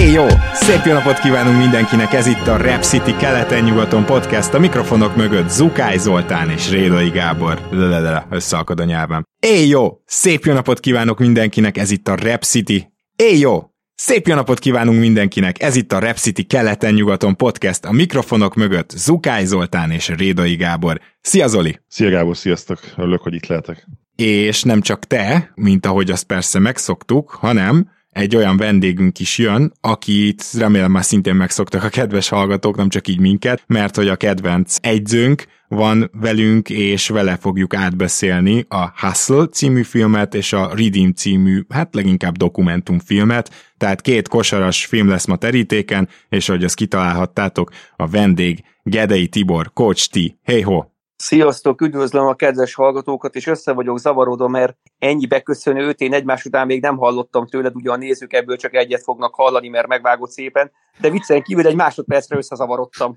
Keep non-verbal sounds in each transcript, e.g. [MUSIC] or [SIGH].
Éj jó! Szép jó napot kívánunk mindenkinek, ez itt a Rap City keleten-nyugaton podcast, a mikrofonok mögött Zukály Zoltán és Rédai Gábor. Lelelele, összeakad a nyelvem. Éj jó! Szép jó napot kívánok mindenkinek, ez itt a Rap City. Éj jó! Szép jó napot kívánunk mindenkinek, ez itt a Rap City keleten-nyugaton podcast, a mikrofonok mögött Zukály Zoltán és Rédai Gábor. Szia Zoli! Szia Gábor, sziasztok! Örülök, hogy itt lehetek. És nem csak te, mint ahogy azt persze megszoktuk, hanem egy olyan vendégünk is jön, akit remélem már szintén megszoktak a kedves hallgatók, nem csak így minket, mert hogy a kedvenc egyzőnk van velünk, és vele fogjuk átbeszélni a Hustle című filmet, és a Redeem című, hát leginkább dokumentumfilmet, tehát két kosaras film lesz ma terítéken, és ahogy azt kitalálhattátok, a vendég Gedei Tibor, Coach T. Hey ho! Sziasztok, üdvözlöm a kedves hallgatókat, és össze vagyok zavarodva, mert ennyi beköszönőt én egymás után még nem hallottam tőled, ugye a nézők ebből csak egyet fognak hallani, mert megvágott szépen, de viccen kívül egy másodpercre összezavarodtam.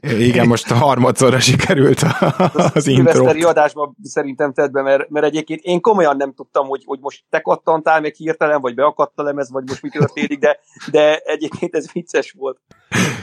Igen, most a harmadszorra sikerült az intro. adásban szerintem tedd be, mert, mert egyébként én komolyan nem tudtam, hogy, hogy most te kattantál meg hirtelen, vagy beakadt a lemez, vagy most mi történik, de, de egyébként ez vicces volt.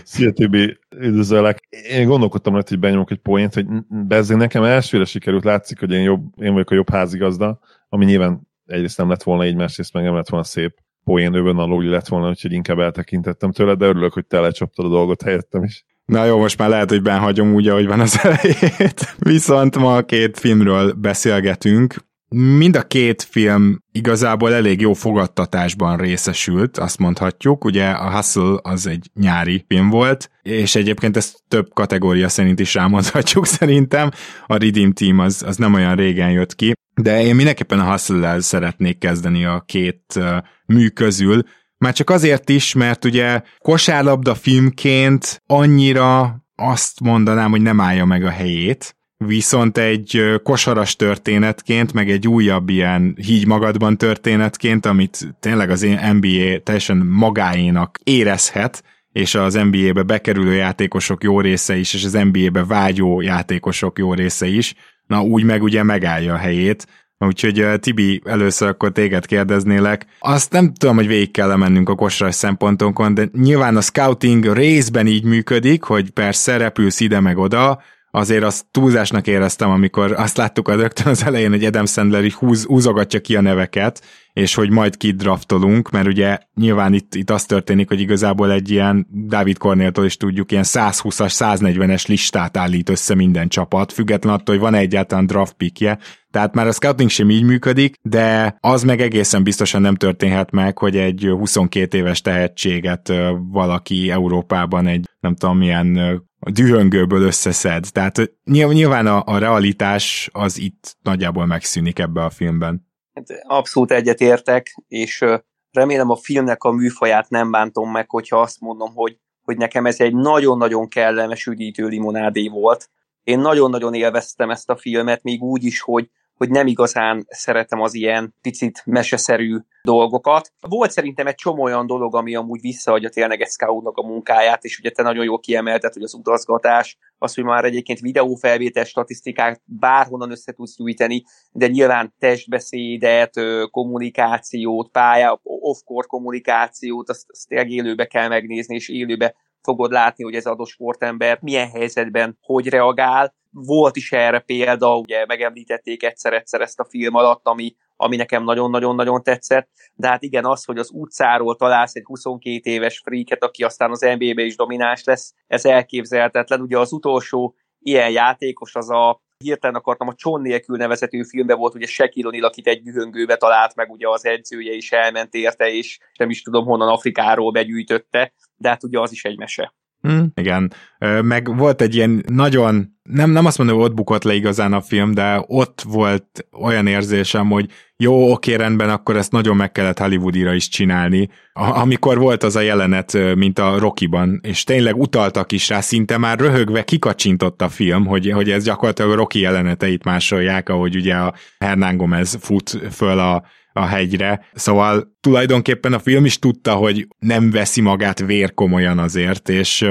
Szia Tibi, üdvözöllek. Én gondolkodtam rajta, hogy benyomok egy poént, hogy bezzeg nekem elsőre sikerült, látszik, hogy én, jobb, én vagyok a jobb házigazda, ami nyilván egyrészt nem lett volna így, másrészt meg nem lett volna szép poén övön a lett volna, úgyhogy inkább eltekintettem tőle, de örülök, hogy te lecsaptad a dolgot helyettem is. Na jó, most már lehet, hogy benhagyom úgy, ahogy van az elejét. Viszont ma két filmről beszélgetünk. Mind a két film igazából elég jó fogadtatásban részesült, azt mondhatjuk. Ugye a Hustle az egy nyári film volt, és egyébként ezt több kategória szerint is rámondhatjuk [LAUGHS] szerintem. A Redeem Team az, az nem olyan régen jött ki, de én mindenképpen a Hustle-lel szeretnék kezdeni a két mű közül, már csak azért is, mert ugye kosárlabda filmként annyira azt mondanám, hogy nem állja meg a helyét, viszont egy kosaras történetként, meg egy újabb ilyen hígy magadban történetként, amit tényleg az NBA teljesen magáénak érezhet, és az NBA-be bekerülő játékosok jó része is, és az NBA-be vágyó játékosok jó része is, na úgy meg ugye megállja a helyét. Úgyhogy Tibi, először akkor téged kérdeznélek. Azt nem tudom, hogy végig kell mennünk a kosaras szempontonkon, de nyilván a scouting részben így működik, hogy persze repülsz ide meg oda, azért azt túlzásnak éreztem, amikor azt láttuk a rögtön az elején, hogy Adam Sandler így húz, húzogatja ki a neveket, és hogy majd kidraftolunk, mert ugye nyilván itt, itt az történik, hogy igazából egy ilyen David Cornéltól is tudjuk, ilyen 120-as, 140-es listát állít össze minden csapat, független attól, hogy van egyáltalán draft pickje, tehát már a scouting sem így működik, de az meg egészen biztosan nem történhet meg, hogy egy 22 éves tehetséget valaki Európában egy nem tudom milyen a dühöngőből összeszed. Tehát nyilván a, a realitás az itt nagyjából megszűnik ebbe a filmben. Hát abszolút egyetértek, és remélem a filmnek a műfaját nem bántom meg, hogyha azt mondom, hogy, hogy nekem ez egy nagyon-nagyon kellemes üdítő limonádé volt. Én nagyon-nagyon élveztem ezt a filmet, még úgy is, hogy hogy nem igazán szeretem az ilyen picit meseszerű dolgokat. Volt szerintem egy csomó olyan dolog, ami amúgy visszaadja tényleg egy scoutnak a munkáját, és ugye te nagyon jól kiemelted, hogy az utazgatás, az, hogy már egyébként videófelvétel statisztikát bárhonnan össze tudsz gyűjteni, de nyilván testbeszédet, kommunikációt, pálya, off-court kommunikációt, azt, azt tényleg élőbe kell megnézni, és élőbe fogod látni, hogy ez adott sportember milyen helyzetben hogy reagál. Volt is erre példa, ugye megemlítették egyszer-egyszer ezt a film alatt, ami, ami nekem nagyon-nagyon-nagyon tetszett, de hát igen, az, hogy az utcáról találsz egy 22 éves freaket, aki aztán az NBA-be is domináns lesz, ez elképzelhetetlen. Ugye az utolsó ilyen játékos az a hirtelen akartam, a Cson nélkül nevezetű filmben volt, ugye Shaquille O'Neal, akit egy dühöngőbe talált meg, ugye az edzője is elment érte, és nem is tudom honnan Afrikáról begyűjtötte, de hát ugye az is egy mese. Hm, igen, meg volt egy ilyen nagyon, nem, nem azt mondom, hogy ott bukott le igazán a film, de ott volt olyan érzésem, hogy jó, oké, rendben, akkor ezt nagyon meg kellett Hollywoodira is csinálni. Amikor volt az a jelenet, mint a Rockyban, és tényleg utaltak is rá, szinte már röhögve kikacsintott a film, hogy, hogy ez gyakorlatilag a Rocky jeleneteit másolják, ahogy ugye a Hernán Gomez fut föl a a hegyre. Szóval tulajdonképpen a film is tudta, hogy nem veszi magát vér komolyan azért, és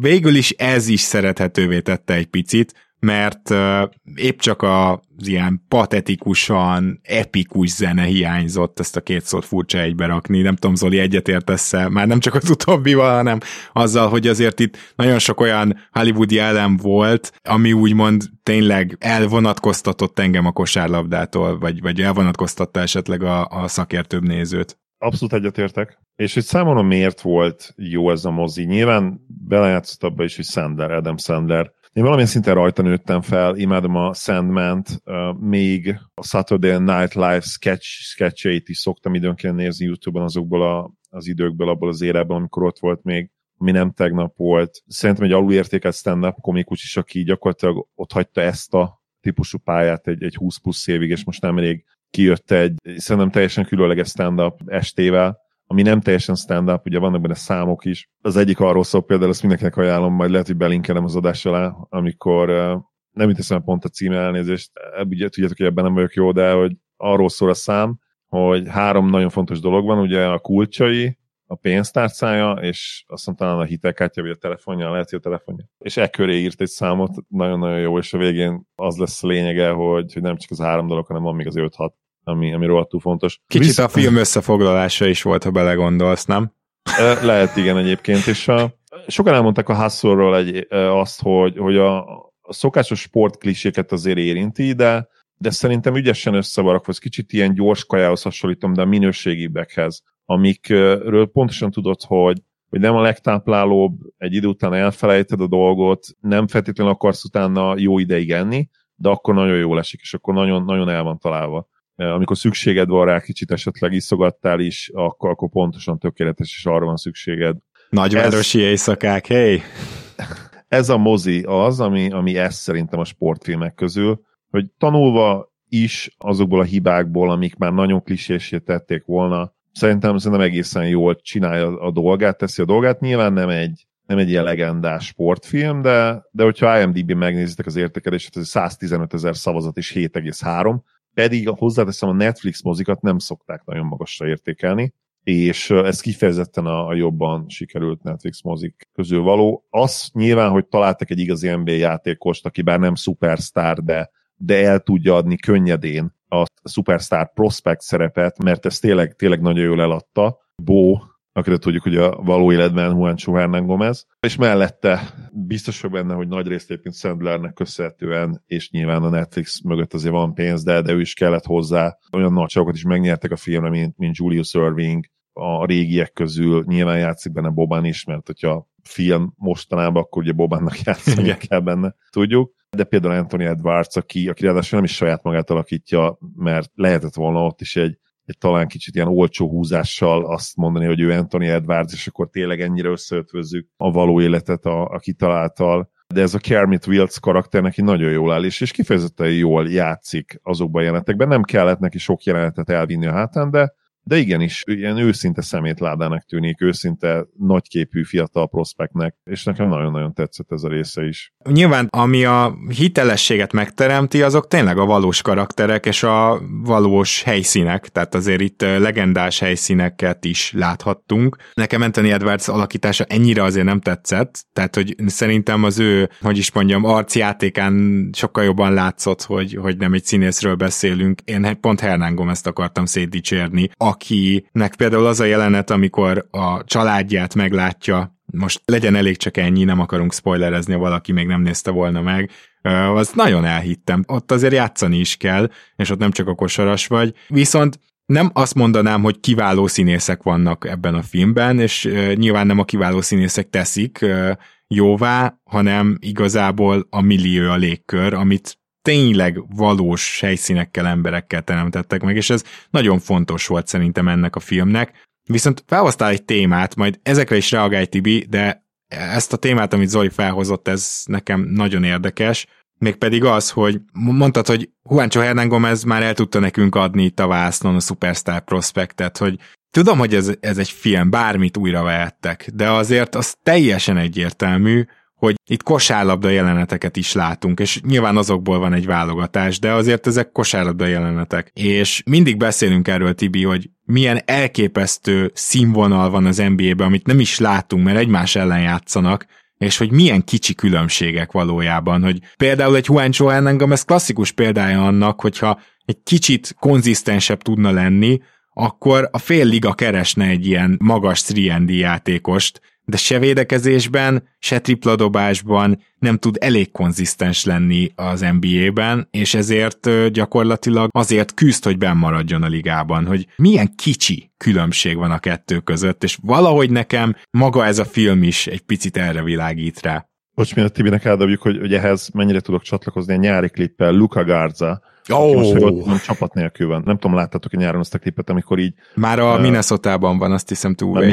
végül is ez is szerethetővé tette egy picit, mert épp csak az ilyen patetikusan, epikus zene hiányzott, ezt a két szót furcsa egybe rakni. Nem tudom, Zoli, egyetértesz? Már nem csak az utóbbival, hanem azzal, hogy azért itt nagyon sok olyan hollywoodi elem volt, ami úgymond tényleg elvonatkoztatott engem a kosárlabdától, vagy, vagy elvonatkoztatta esetleg a, a szakértőbb nézőt. Abszolút egyetértek. És hogy számomra miért volt jó ez a mozi? Nyilván belejátszott abba is, hogy Sander, Adam Sander én valamilyen szinten rajta nőttem fel, imádom a Sandman-t, még a Saturday Night Live sketch, sketcheit is szoktam időnként nézni YouTube-on azokból a, az időkből, abból az érában, amikor ott volt még ami nem tegnap volt. Szerintem egy alulértékelt stand-up komikus is, aki gyakorlatilag ott hagyta ezt a típusú pályát egy, egy 20 plusz évig, és most nemrég kijött egy szerintem teljesen különleges stand-up estével, ami nem teljesen stand-up, ugye vannak benne számok is. Az egyik arról szól például, azt mindenkinek ajánlom, majd lehet, hogy belinkelem az adás alá, amikor nem jut eszembe pont a címe elnézést, ugye tudjátok, hogy ebben nem vagyok jó, de hogy arról szól a szám, hogy három nagyon fontos dolog van, ugye a kulcsai, a pénztárcája, és azt mondta, talán a hitelkártya, vagy a telefonja, lehet, hogy a telefonja. És e köré írt egy számot, nagyon-nagyon jó, és a végén az lesz a lényege, hogy, hogy nem csak az három dolog, hanem van még az 5-6 ami, ami rohadtul fontos. Kicsit Visz... a film összefoglalása is volt, ha belegondolsz, nem? Lehet igen egyébként, és a, sokan elmondták a hustle egy, azt, hogy, hogy a, a szokásos sportkliséket azért érinti, de, de szerintem ügyesen összevarakva, ez kicsit ilyen gyors kajához hasonlítom, de a minőségibekhez, amikről pontosan tudod, hogy, hogy nem a legtáplálóbb, egy idő után elfelejted a dolgot, nem feltétlenül akarsz utána jó ideig enni, de akkor nagyon jól esik, és akkor nagyon, nagyon el van találva amikor szükséged van rá, kicsit esetleg iszogattál is, akkor, akkor pontosan tökéletes, és arra van szükséged. Nagyvárosi ez, éjszakák, hey! [LAUGHS] Ez a mozi az, ami, ami ez szerintem a sportfilmek közül, hogy tanulva is azokból a hibákból, amik már nagyon klisésé tették volna, szerintem szerintem egészen jól csinálja a dolgát, teszi a dolgát. Nyilván nem egy, nem egy ilyen legendás sportfilm, de, de hogyha IMDb megnézitek az értékelését, ez 115 ezer szavazat és 7,3, pedig hozzáteszem, a Netflix mozikat nem szokták nagyon magasra értékelni, és ez kifejezetten a, a jobban sikerült Netflix mozik közül való. Az nyilván, hogy találtak egy igazi NBA játékost, aki bár nem szupersztár, de, de el tudja adni könnyedén a szupersztár prospect szerepet, mert ez tényleg, tényleg nagyon jól eladta. Bo akire tudjuk, hogy a való életben Juancho Hernán Gomez, és mellette biztos vagyok benne, hogy nagy részt egyébként Sandlernek köszönhetően, és nyilván a Netflix mögött azért van pénz, de, de ő is kellett hozzá. Olyan nagy is megnyertek a filmre, mint, mint Julius Irving, a régiek közül nyilván játszik benne Boban is, mert hogyha film mostanában, akkor ugye Bobannak [LAUGHS] játszani kell benne, tudjuk. De például Anthony Edwards, aki, aki ráadásul nem is saját magát alakítja, mert lehetett volna ott is egy egy talán kicsit ilyen olcsó húzással azt mondani, hogy ő Anthony Edwards, és akkor tényleg ennyire összeötvözzük a való életet a, a kitaláltal. De ez a Kermit Wills karakter neki nagyon jól áll, és, és kifejezetten jól játszik azokban a jelenetekben. Nem kellett neki sok jelenetet elvinni a hátán, de de igenis, ilyen őszinte szemétládának tűnik, őszinte nagyképű fiatal prospektnek, és nekem nagyon-nagyon tetszett ez a része is. Nyilván, ami a hitelességet megteremti, azok tényleg a valós karakterek és a valós helyszínek, tehát azért itt legendás helyszíneket is láthattunk. Nekem Anthony Edwards alakítása ennyire azért nem tetszett, tehát hogy szerintem az ő, hogy is mondjam, arcjátékán sokkal jobban látszott, hogy, hogy nem egy színészről beszélünk. Én pont Hernán Gomez-t akartam szétdicsérni, akinek például az a jelenet, amikor a családját meglátja, most legyen elég csak ennyi, nem akarunk spoilerezni, valaki még nem nézte volna meg, azt nagyon elhittem. Ott azért játszani is kell, és ott nem csak a kosaras vagy. Viszont nem azt mondanám, hogy kiváló színészek vannak ebben a filmben, és nyilván nem a kiváló színészek teszik jóvá, hanem igazából a millió a légkör, amit tényleg valós helyszínekkel, emberekkel teremtettek meg, és ez nagyon fontos volt szerintem ennek a filmnek. Viszont felhoztál egy témát, majd ezekre is reagálj Tibi, de ezt a témát, amit Zoli felhozott, ez nekem nagyon érdekes, mégpedig az, hogy mondtad, hogy Juancho Hernán Gomez már el tudta nekünk adni itt a vásznon a Superstar Prospectet, hogy tudom, hogy ez, ez egy film, bármit újra vehettek, de azért az teljesen egyértelmű, hogy itt kosárlabda jeleneteket is látunk, és nyilván azokból van egy válogatás, de azért ezek kosárlabda jelenetek. És mindig beszélünk erről, Tibi, hogy milyen elképesztő színvonal van az NBA-ben, amit nem is látunk, mert egymás ellen játszanak, és hogy milyen kicsi különbségek valójában, hogy például egy Juancho Hernangam, ez klasszikus példája annak, hogyha egy kicsit konzisztensebb tudna lenni, akkor a fél liga keresne egy ilyen magas 3 játékost, de se védekezésben, se tripladobásban nem tud elég konzisztens lenni az NBA-ben, és ezért gyakorlatilag azért küzd, hogy bennmaradjon a ligában, hogy milyen kicsi különbség van a kettő között, és valahogy nekem maga ez a film is egy picit erre világít rá. Bocs, miért Tibinek eldobjuk, hogy, hogy ehhez mennyire tudok csatlakozni a nyári klippel, Luca Garza, Oh. Most, hogy csapat nélkül van. Nem tudom, láttátok a nyáron azt a klipet, amikor így... Már a uh, Minnesota-ban van, azt hiszem túl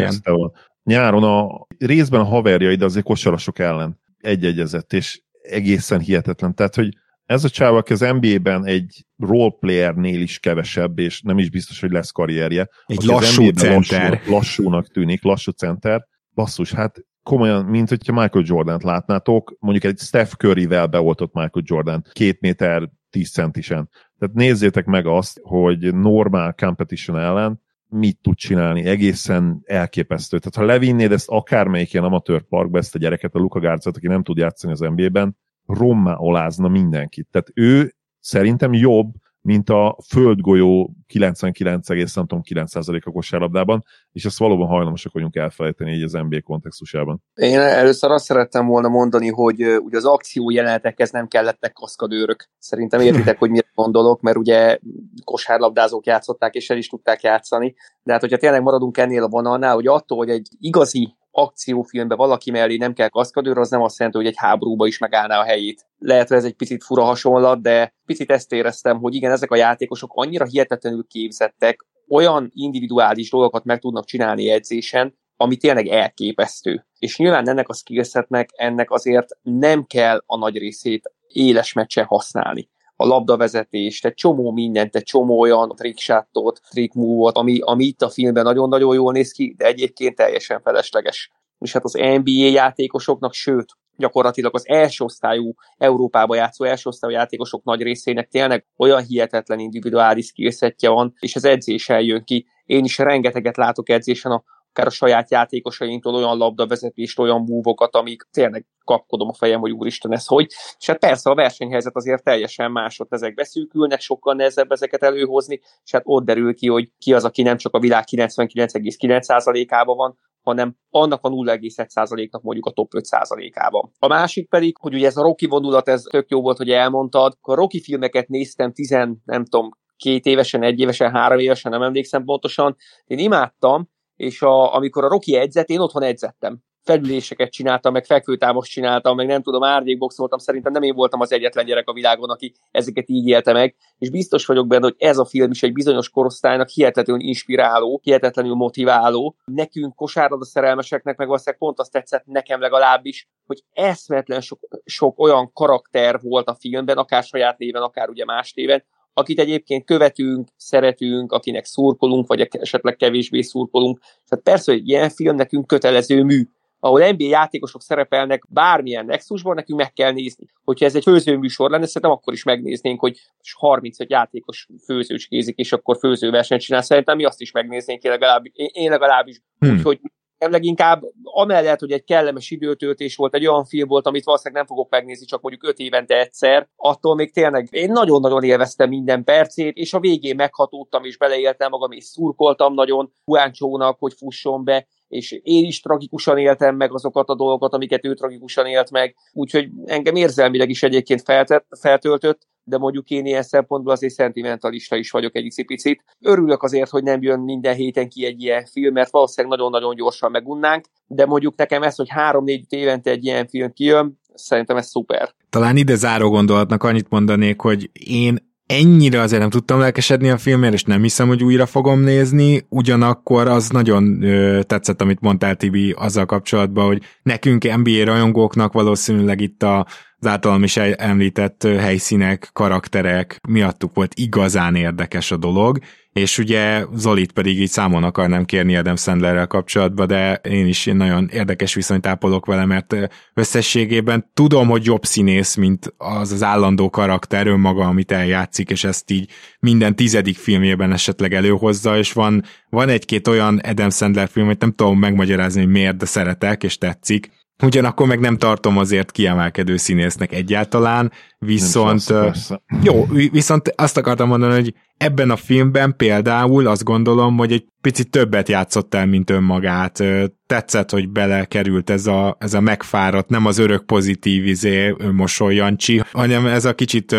Nyáron a részben a haverjai, de azért kosarasok ellen egy-egyezett, és egészen hihetetlen. Tehát, hogy ez a csáv, aki az NBA-ben egy roleplayernél is kevesebb, és nem is biztos, hogy lesz karrierje. Egy lassú center. Lassú, lassúnak tűnik, lassú center. Basszus, hát komolyan, mint hogyha Michael Jordan-t látnátok, mondjuk egy Steph Curry-vel beoltott Michael Jordan, két méter 10 centisen. Tehát nézzétek meg azt, hogy normál competition ellen mit tud csinálni, egészen elképesztő. Tehát ha levinnéd ezt akármelyik ilyen amatőr parkba, ezt a gyereket, a Luka Gárcát, aki nem tud játszani az NBA-ben, rommá olázna mindenkit. Tehát ő szerintem jobb, mint a földgolyó 99,9%-a kosárlabdában, és ezt valóban hajlamosak vagyunk elfelejteni így az NBA kontextusában. Én először azt szerettem volna mondani, hogy ugye az akció jelenetekhez nem kellettek kaszkadőrök. Szerintem értitek, hogy mire gondolok, mert ugye kosárlabdázók játszották, és el is tudták játszani. De hát, hogyha tényleg maradunk ennél a vonalnál, hogy attól, hogy egy igazi akciófilmbe valaki mellé nem kell kaszkadőr, az nem azt jelenti, hogy egy háborúba is megállná a helyét. Lehet, hogy ez egy picit fura hasonlat, de picit ezt éreztem, hogy igen, ezek a játékosok annyira hihetetlenül képzettek, olyan individuális dolgokat meg tudnak csinálni edzésen, ami tényleg elképesztő. És nyilván ennek a skillsetnek ennek azért nem kell a nagy részét éles meccsen használni a labdavezetést, egy csomó mindent, egy csomó olyan trickshotot, trick move ami, ami itt a filmben nagyon-nagyon jól néz ki, de egyébként teljesen felesleges. És hát az NBA játékosoknak, sőt, gyakorlatilag az első osztályú Európába játszó első osztályú játékosok nagy részének tényleg olyan hihetetlen individuális skillsetje van, és az edzésen jön ki. Én is rengeteget látok edzésen a akár a saját játékosainktól olyan labdavezetést, olyan múvokat, amik tényleg kapkodom a fejem, hogy úristen, ez hogy. És hát persze a versenyhelyzet azért teljesen más, ott ezek beszűkülnek, sokkal nehezebb ezeket előhozni, és hát ott derül ki, hogy ki az, aki nem csak a világ 99,9%-ában van, hanem annak a 0,1%-nak mondjuk a top 5%-ában. A másik pedig, hogy ugye ez a Rocky vonulat, ez tök jó volt, hogy elmondtad, a Rocky filmeket néztem tizen, nem tudom, két évesen, egy évesen, három évesen, nem emlékszem pontosan. Én imádtam, és a, amikor a Rocky edzett, én otthon edzettem. Felüléseket csináltam, meg fekvőtámos csináltam, meg nem tudom, árnyékboxoltam, szerintem nem én voltam az egyetlen gyerek a világon, aki ezeket így élte meg, és biztos vagyok benne, hogy ez a film is egy bizonyos korosztálynak hihetetlenül inspiráló, hihetetlenül motiváló. Nekünk kosárlabda szerelmeseknek meg valószínűleg pont azt tetszett nekem legalábbis, hogy eszmetlen sok, sok olyan karakter volt a filmben, akár saját néven, akár ugye más néven, akit egyébként követünk, szeretünk, akinek szurkolunk, vagy esetleg kevésbé szurkolunk. Tehát persze, hogy ilyen film nekünk kötelező mű, ahol NBA játékosok szerepelnek bármilyen nexusban, nekünk meg kell nézni. Hogyha ez egy főzőműsor lenne, szerintem akkor is megnéznénk, hogy 35 játékos főzőskézik, és akkor főzőversenyt csinál. Szerintem mi azt is megnéznénk, én legalábbis. Én legalábbis. Hmm. Úgyhogy leginkább amellett, hogy egy kellemes időtöltés volt, egy olyan film volt, amit valószínűleg nem fogok megnézni, csak mondjuk öt évente egyszer, attól még tényleg én nagyon-nagyon élveztem minden percét, és a végén meghatódtam, és beleéltem magam, és szurkoltam nagyon Huáncsónak, hogy fusson be, és én is tragikusan éltem meg azokat a dolgokat, amiket ő tragikusan élt meg, úgyhogy engem érzelmileg is egyébként feltöltött, de mondjuk én ilyen szempontból azért szentimentalista is vagyok egy picit. Örülök azért, hogy nem jön minden héten ki egy ilyen film, mert valószínűleg nagyon-nagyon gyorsan megunnánk, de mondjuk nekem ez, hogy három-négy évente egy ilyen film kijön, szerintem ez szuper. Talán ide záró gondolatnak annyit mondanék, hogy én ennyire azért nem tudtam lelkesedni a filmért, és nem hiszem, hogy újra fogom nézni, ugyanakkor az nagyon ö, tetszett, amit mondtál Tibi azzal kapcsolatban, hogy nekünk NBA rajongóknak valószínűleg itt a az általam is említett helyszínek, karakterek miattuk volt igazán érdekes a dolog, és ugye Zolit pedig így számon akarnám kérni Adam Sandlerrel kapcsolatban, de én is nagyon érdekes viszonyt ápolok vele, mert összességében tudom, hogy jobb színész, mint az az állandó karakter önmaga, amit eljátszik, és ezt így minden tizedik filmjében esetleg előhozza, és van, van egy-két olyan Adam Sandler film, hogy nem tudom megmagyarázni, hogy miért, de szeretek, és tetszik, Ugyanakkor meg nem tartom azért kiemelkedő színésznek egyáltalán, viszont jó, viszont azt akartam mondani, hogy ebben a filmben például azt gondolom, hogy egy picit többet játszott el, mint önmagát. Tetszett, hogy belekerült ez a, ez a megfáradt, nem az örök pozitív izé, mosolyancsi, hanem ez a kicsit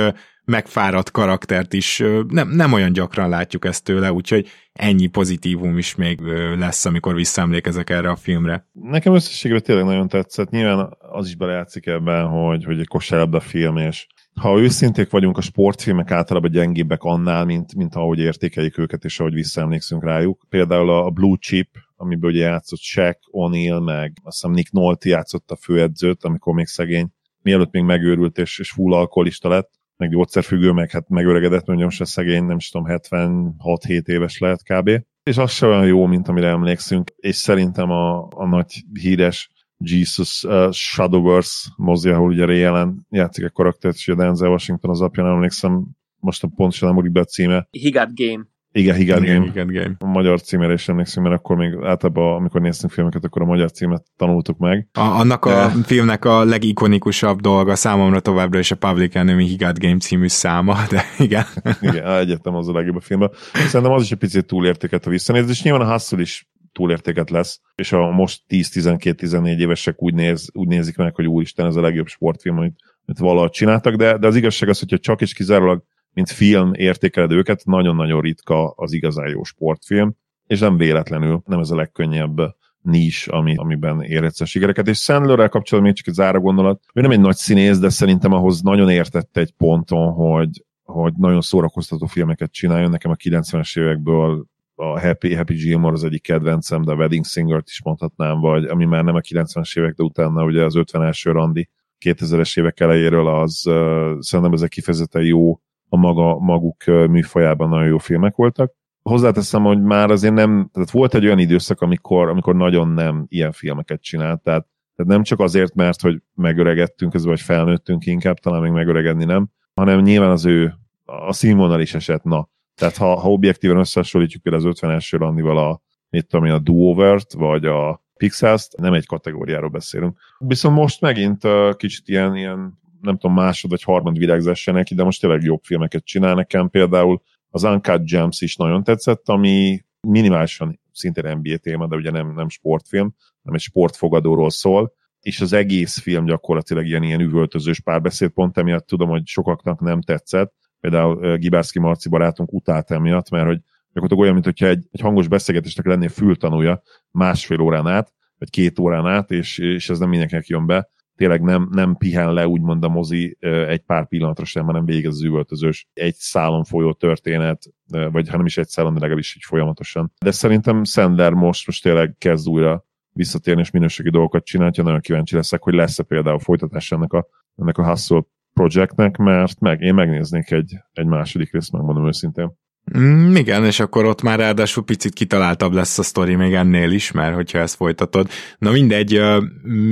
megfáradt karaktert is nem, nem olyan gyakran látjuk ezt tőle, úgyhogy ennyi pozitívum is még lesz, amikor visszaemlékezek erre a filmre. Nekem összességében tényleg nagyon tetszett. Nyilván az is belejátszik ebben, hogy, hogy egy kosárlabda film, és ha őszinték vagyunk, a sportfilmek általában gyengébbek annál, mint, mint ahogy értékeljük őket, és ahogy visszaemlékszünk rájuk. Például a Blue Chip, amiből ugye játszott Shaq, O'Neal, meg azt hiszem Nick Nolte játszott a főedzőt, amikor még szegény, mielőtt még megőrült és, és full alkoholista lett meg gyógyszerfüggő, meg hát megöregedett, mondjam se szegény, nem is tudom, 76-7 éves lehet kb. És az se olyan jó, mint amire emlékszünk, és szerintem a, a nagy híres Jesus uh, Shadowverse mozi, ahol ugye Ray Allen játszik egy karaktert, és a Denzel Washington az apja, nem emlékszem, most a pontosan nem be a címe. He got game. Igen, Higad Game. Higad Game. A magyar címére is emlékszem, mert akkor még általában, amikor néztünk filmeket, akkor a magyar címet tanultuk meg. A, annak a De... filmnek a legikonikusabb dolga számomra továbbra is a Public Enemy Higad Game című száma, [LAUGHS] de igen. igen, egyetem az a legjobb a filmben. Szerintem az is egy picit túlértéket a visszanéz, és nyilván a Hustle is túlértéket lesz, és a most 10-12-14 évesek úgy, néz, úgy nézik meg, hogy úristen, ez a legjobb sportfilm, amit, amit valahogy csináltak, de, de az igazság az, hogyha csak és kizárólag mint film értékeled őket, nagyon-nagyon ritka az igazán jó sportfilm, és nem véletlenül, nem ez a legkönnyebb nis, ami, amiben érhetsz a sikereket. És Sandlerrel kapcsolatban még csak egy zára gondolat, ő nem egy nagy színész, de szerintem ahhoz nagyon értette egy ponton, hogy, hogy nagyon szórakoztató filmeket csináljon. Nekem a 90-es évekből a Happy, Happy Gilmore az egyik kedvencem, de a Wedding Singer-t is mondhatnám, vagy ami már nem a 90-es évek, de utána ugye az 50-es randi 2000-es évek elejéről, az uh, szerintem ezek kifejezetten jó a maga, maguk műfajában nagyon jó filmek voltak. Hozzáteszem, hogy már azért nem, tehát volt egy olyan időszak, amikor, amikor nagyon nem ilyen filmeket csinált, tehát, tehát nem csak azért, mert hogy megöregettünk, ez vagy felnőttünk inkább, talán még megöregedni nem, hanem nyilván az ő, a színvonal is esett, na. Tehát ha, ha objektíven összehasonlítjuk például az 50-es randival a, mit tudom én, a Do-Overt, vagy a Pixels, nem egy kategóriáról beszélünk. Viszont most megint uh, kicsit ilyen, ilyen nem tudom, másod vagy harmad virágzása neki, de most tényleg jobb filmeket csinál nekem. Például az Uncut Gems is nagyon tetszett, ami minimálisan szintén NBA téma, de ugye nem, nem sportfilm, hanem egy sportfogadóról szól, és az egész film gyakorlatilag ilyen, ilyen üvöltözős párbeszéd, pont emiatt tudom, hogy sokaknak nem tetszett. Például Gibárszki Marci barátunk utált emiatt, mert hogy gyakorlatilag olyan, mintha egy, egy hangos beszélgetésnek lennél fültanúja másfél órán át, vagy két órán át, és, és ez nem mindenkinek jön be tényleg nem, nem pihen le úgymond a mozi egy pár pillanatra sem, hanem végig az üvöltözős egy szálon folyó történet, vagy ha nem is egy szálon, de legalábbis így folyamatosan. De szerintem Sender most, most tényleg kezd újra visszatérni és minőségi dolgokat csinálni, nagyon kíváncsi leszek, hogy lesz-e például folytatás ennek a, ennek a Hustle projektnek, mert meg, én megnéznék egy, egy második részt, megmondom őszintén. Mm, igen, és akkor ott már ráadásul picit kitaláltabb lesz a sztori még ennél is, mert hogyha ezt folytatod. Na mindegy,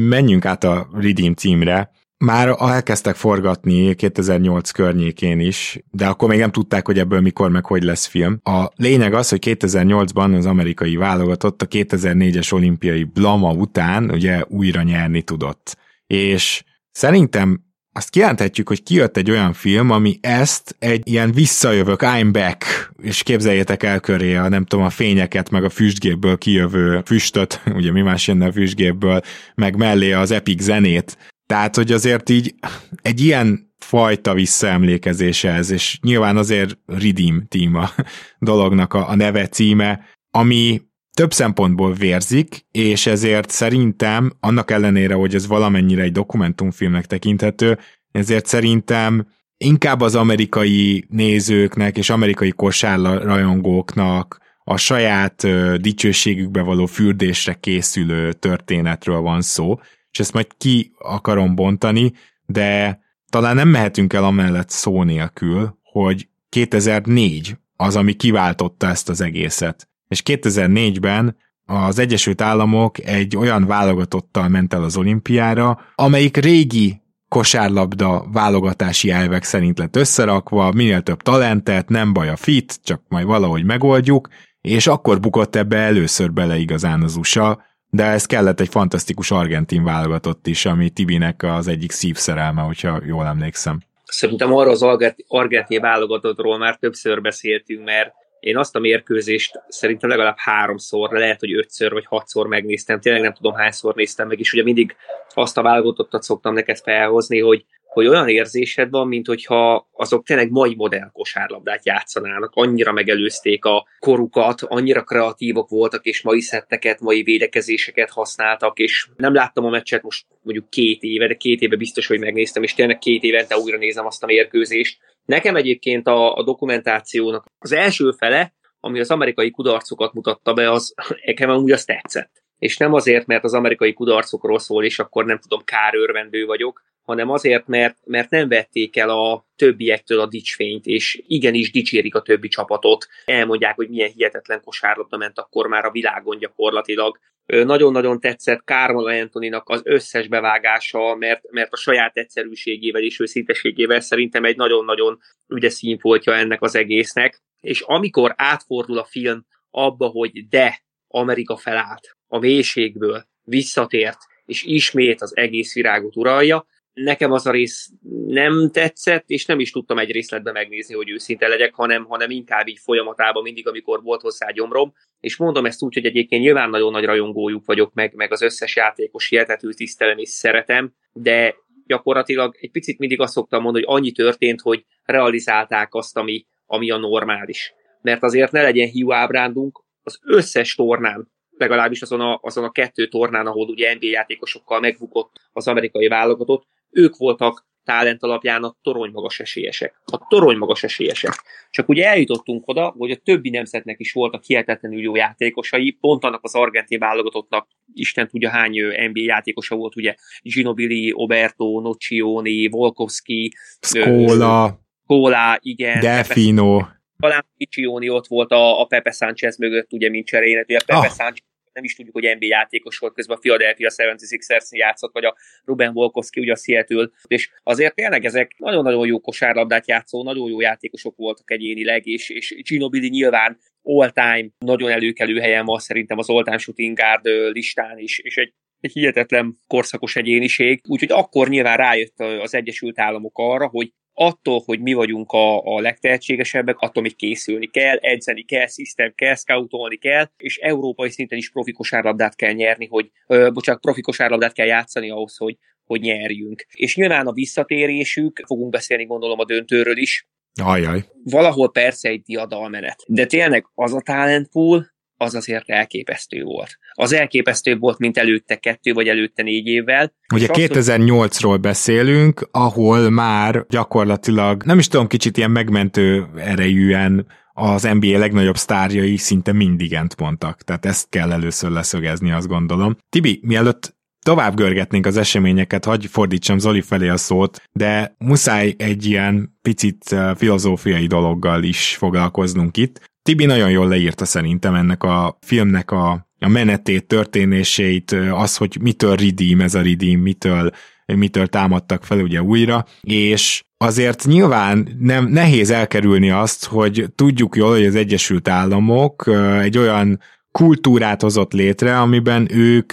menjünk át a Redeem címre. Már elkezdtek forgatni 2008 környékén is, de akkor még nem tudták, hogy ebből mikor meg hogy lesz film. A lényeg az, hogy 2008-ban az amerikai válogatott a 2004-es olimpiai blama után ugye újra nyerni tudott. És szerintem azt kijelenthetjük, hogy kijött egy olyan film, ami ezt egy ilyen visszajövök, I'm back, és képzeljétek el köré a nem tudom, a fényeket, meg a füstgépből kijövő füstöt, [LAUGHS] ugye mi más jönne a füstgépből, meg mellé az epic zenét. Tehát, hogy azért így egy ilyen fajta visszaemlékezése ez, és nyilván azért Redeem Team a [LAUGHS] dolognak a, a neve címe, ami több szempontból vérzik, és ezért szerintem, annak ellenére, hogy ez valamennyire egy dokumentumfilmnek tekinthető, ezért szerintem inkább az amerikai nézőknek és amerikai kosárrajongóknak a saját ö, dicsőségükbe való fürdésre készülő történetről van szó, és ezt majd ki akarom bontani, de talán nem mehetünk el amellett szó nélkül, hogy 2004 az, ami kiváltotta ezt az egészet. És 2004-ben az Egyesült Államok egy olyan válogatottal ment el az olimpiára, amelyik régi kosárlabda válogatási elvek szerint lett összerakva, minél több talentet, nem baj a fit, csak majd valahogy megoldjuk, és akkor bukott ebbe először bele igazán az USA, de ez kellett egy fantasztikus argentin válogatott is, ami Tibinek az egyik szívszerelme, hogyha jól emlékszem. Szerintem arra az argentin válogatottról már többször beszéltünk, mert én azt a mérkőzést szerintem legalább háromszor, lehet, hogy ötször vagy hatszor megnéztem, tényleg nem tudom hányszor néztem meg, és ugye mindig azt a válogatottat szoktam neked felhozni, hogy hogy olyan érzésed van, mint hogyha azok tényleg mai modell kosárlabdát játszanának, annyira megelőzték a korukat, annyira kreatívok voltak, és mai szetteket, mai védekezéseket használtak, és nem láttam a meccset most mondjuk két éve, de két éve biztos, hogy megnéztem, és tényleg két évente újra nézem azt a mérkőzést. Nekem egyébként a, a dokumentációnak az első fele, ami az amerikai kudarcokat mutatta be, az [LAUGHS] nekem úgy azt tetszett. És nem azért, mert az amerikai kudarcokról szól, és akkor nem tudom, kárőrvendő vagyok, hanem azért, mert, mert nem vették el a többiektől a dicsfényt, és igenis dicsérik a többi csapatot. Elmondják, hogy milyen hihetetlen kosárlabda ment akkor már a világon gyakorlatilag. Nagyon-nagyon tetszett Carmelo Antoninak az összes bevágása, mert, mert a saját egyszerűségével és őszinteségével szerintem egy nagyon-nagyon ügyes színfoltja ennek az egésznek. És amikor átfordul a film abba, hogy de Amerika felállt a mélységből, visszatért, és ismét az egész virágot uralja, nekem az a rész nem tetszett, és nem is tudtam egy részletben megnézni, hogy őszinte legyek, hanem, hanem inkább így folyamatában mindig, amikor volt hozzá gyomrom, és mondom ezt úgy, hogy egyébként nyilván nagyon nagy rajongójuk vagyok, meg, meg az összes játékos hihetetül tisztelem és szeretem, de gyakorlatilag egy picit mindig azt szoktam mondani, hogy annyi történt, hogy realizálták azt, ami, ami a normális. Mert azért ne legyen hiú ábrándunk, az összes tornán legalábbis azon a, azon a kettő tornán, ahol ugye NBA játékosokkal megbukott az amerikai válogatott, ők voltak talent alapján a torony magas esélyesek. A torony magas esélyesek. Csak ugye eljutottunk oda, hogy a többi nemzetnek is voltak hihetetlenül jó játékosai, pont annak az argentin válogatottnak Isten tudja hány NBA játékosa volt, ugye Ginobili, Oberto, Nocioni, Volkovski, Skola, Skola, igen. Defino. Talán Piccioni ott volt a, a Pepe Sánchez mögött, ugye, mint cserélet, ugye Pepe ah. Sánchez nem is tudjuk, hogy NBA játékos volt, közben a Philadelphia 76ers játszott, vagy a Ruben Volkovski, ugye a seattle és azért tényleg ezek nagyon-nagyon jó kosárlabdát játszó, nagyon jó játékosok voltak egyénileg, és, és Ginobili nyilván all-time nagyon előkelő helyen van szerintem az all-time shooting guard listán is, és egy egy hihetetlen korszakos egyéniség, úgyhogy akkor nyilván rájött az Egyesült Államok arra, hogy attól, hogy mi vagyunk a, a legtehetségesebbek, attól még készülni kell, edzeni kell, szisztem kell, scoutolni kell, és európai szinten is profi kosárlabdát kell nyerni, hogy, ö, bocsánat, profi kosárlabdát kell játszani ahhoz, hogy, hogy nyerjünk. És nyilván a visszatérésük, fogunk beszélni gondolom a döntőről is, Ajaj. Valahol persze egy diadalmenet. De tényleg az a talentpool, az azért elképesztő volt. Az elképesztő volt, mint előtte kettő vagy előtte négy évvel. Ugye 2008-ról beszélünk, ahol már gyakorlatilag, nem is tudom, kicsit ilyen megmentő erejűen az NBA legnagyobb sztárjai szinte mindigent mondtak. Tehát ezt kell először leszögezni, azt gondolom. Tibi, mielőtt tovább görgetnénk az eseményeket, hagyj fordítsam Zoli felé a szót, de muszáj egy ilyen picit eh, filozófiai dologgal is foglalkoznunk itt. Tibi nagyon jól leírta szerintem ennek a filmnek a, a menetét, történéseit, az, hogy mitől redeem ez a redeem, mitől, mitől támadtak fel ugye újra, és azért nyilván nem nehéz elkerülni azt, hogy tudjuk jól, hogy az Egyesült Államok egy olyan kultúrát hozott létre, amiben ők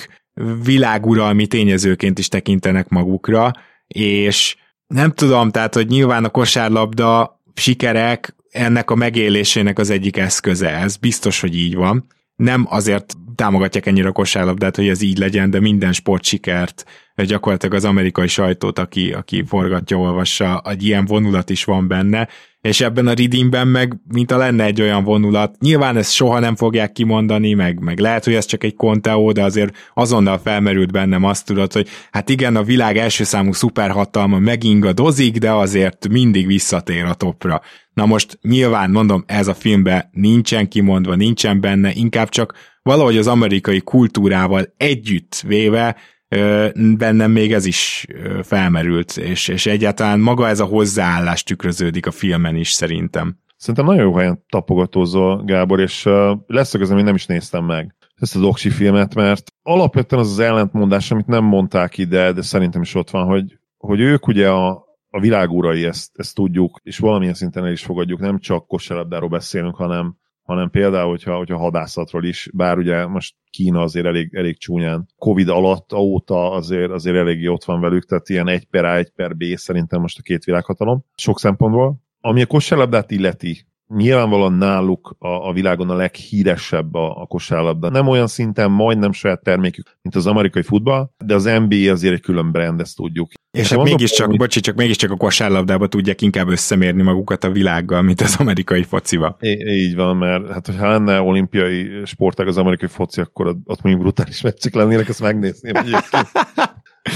világuralmi tényezőként is tekintenek magukra, és nem tudom, tehát, hogy nyilván a kosárlabda sikerek ennek a megélésének az egyik eszköze. Ez biztos, hogy így van. Nem azért támogatják ennyire a kosárlabdát, hogy ez így legyen, de minden sportsikert, gyakorlatilag az amerikai sajtót, aki, aki forgatja, olvassa, egy ilyen vonulat is van benne, és ebben a Redeemben meg, mint a lenne egy olyan vonulat. Nyilván ezt soha nem fogják kimondani, meg, meg lehet, hogy ez csak egy konteó, de azért azonnal felmerült bennem azt tudod, hogy hát igen, a világ első számú szuperhatalma megingadozik, de azért mindig visszatér a topra. Na most nyilván mondom, ez a filmben nincsen kimondva, nincsen benne, inkább csak valahogy az amerikai kultúrával együtt véve bennem még ez is felmerült, és, és egyáltalán maga ez a hozzáállás tükröződik a filmen is szerintem. Szerintem nagyon jó helyen tapogatózol, Gábor, és leszögezem, én nem is néztem meg ezt az Oksi filmet, mert alapvetően az az ellentmondás, amit nem mondták ide, de szerintem is ott van, hogy, hogy ők ugye a, a világúrai, ezt, ezt tudjuk, és valamilyen szinten el is fogadjuk, nem csak kosárlabdáról beszélünk, hanem hanem például, hogyha, hogyha hadászatról is, bár ugye most Kína azért elég, elég csúnyán. Covid alatt, óta azért, azért elég ott van velük, tehát ilyen egy per A, egy per B szerintem most a két világhatalom, sok szempontból. Ami a kosárlabdát illeti, nyilvánvalóan náluk a, a világon a leghíresebb a, a kosárlabda. Nem olyan szinten majdnem saját termékük, mint az amerikai futball, de az NBA azért egy külön brand, ezt tudjuk. És hát mégiscsak, hogy... bocsi, csak mégiscsak a kosárlabdába tudják inkább összemérni magukat a világgal, mint az amerikai fociba. É, így van, mert hát hogyha lenne olimpiai sportág az amerikai foci, akkor ott még brutális meccsek lennének, ezt megnézni. [LAUGHS]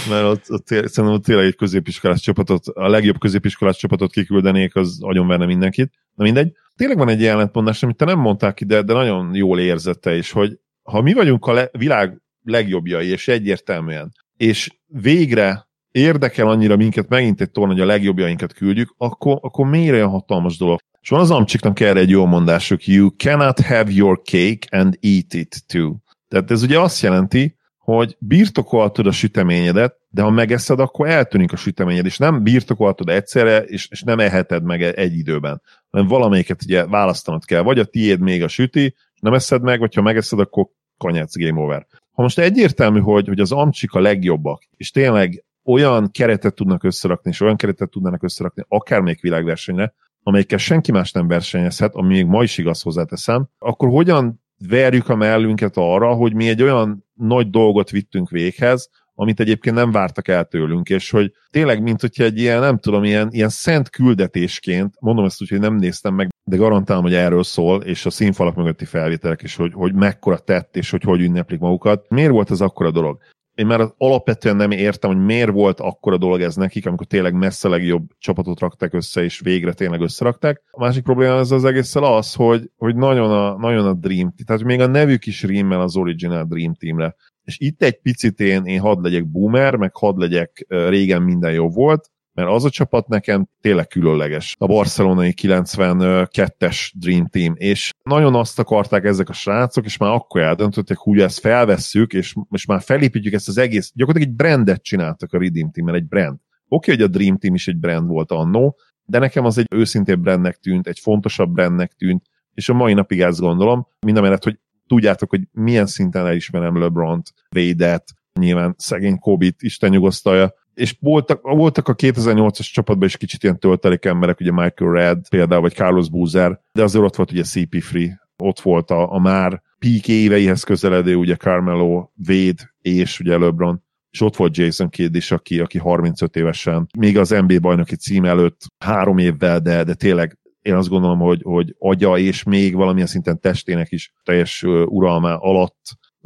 mert ott, ott, szerintem ott tényleg egy középiskolás csapatot, a legjobb középiskolás csapatot kiküldenék, az agyon verne mindenkit. Na mindegy. Tényleg van egy ellentmondás, amit te nem mondták ide, de nagyon jól érzette is, hogy ha mi vagyunk a le, világ legjobbjai, és egyértelműen, és végre érdekel annyira minket megint egy torna, hogy a legjobbjainkat küldjük, akkor, akkor miért olyan hatalmas dolog? És van az amcsiknak erre egy jó mondásuk, you cannot have your cake and eat it too. Tehát ez ugye azt jelenti, hogy birtokoltad a süteményedet, de ha megeszed, akkor eltűnik a süteményed, és nem birtokoltad egyszerre, és, és nem eheted meg egy időben, hanem valamelyiket ugye választanod kell, vagy a tiéd még a süti, nem eszed meg, vagy ha megeszed, akkor kanyec, game over. Ha most egyértelmű, hogy, hogy az amcsik a legjobbak, és tényleg olyan keretet tudnak összerakni, és olyan keretet tudnának összerakni, még világversenyre, amelyikkel senki más nem versenyezhet, ami még ma is igaz hozzáteszem, akkor hogyan verjük a mellünket arra, hogy mi egy olyan nagy dolgot vittünk véghez, amit egyébként nem vártak el tőlünk, és hogy tényleg, mint hogyha egy ilyen, nem tudom, ilyen, ilyen szent küldetésként, mondom ezt úgy, hogy nem néztem meg, de garantálom, hogy erről szól, és a színfalak mögötti felvételek is, hogy, hogy mekkora tett, és hogy hogy ünneplik magukat. Miért volt ez akkora dolog? Én már alapvetően nem értem, hogy miért volt akkora dolog ez nekik, amikor tényleg messze legjobb csapatot rakták össze, és végre tényleg összerakták. A másik probléma ez az egésszel az, hogy, hogy nagyon, a, nagyon a Dream tehát még a nevük is rímmel az Original Dream Teamre. És itt egy picit én, én hadd legyek boomer, meg hadd legyek régen minden jobb volt, mert az a csapat nekem tényleg különleges. A barcelonai 92-es Dream Team, és nagyon azt akarták ezek a srácok, és már akkor eldöntöttek, hogy ezt felvesszük, és, és már felépítjük ezt az egész, gyakorlatilag egy brandet csináltak a Redeem Team, egy brand. Oké, hogy a Dream Team is egy brand volt annó, de nekem az egy őszintébb brandnek tűnt, egy fontosabb brandnek tűnt, és a mai napig ezt gondolom, mind a mellett, hogy tudjátok, hogy milyen szinten elismerem LeBron-t, Védet, nyilván szegény Kobe-t, Isten nyugosztalja, és voltak, voltak a 2008-as csapatban is kicsit ilyen töltelék emberek, ugye Michael Red például, vagy Carlos Boozer, de azért ott volt ugye CP3, ott volt a, a már peak éveihez közeledő ugye Carmelo, Wade és ugye LeBron, és ott volt Jason Kidd is, aki, aki 35 évesen, még az NBA bajnoki cím előtt három évvel, de, de tényleg én azt gondolom, hogy, hogy agya és még valamilyen szinten testének is teljes uralma alatt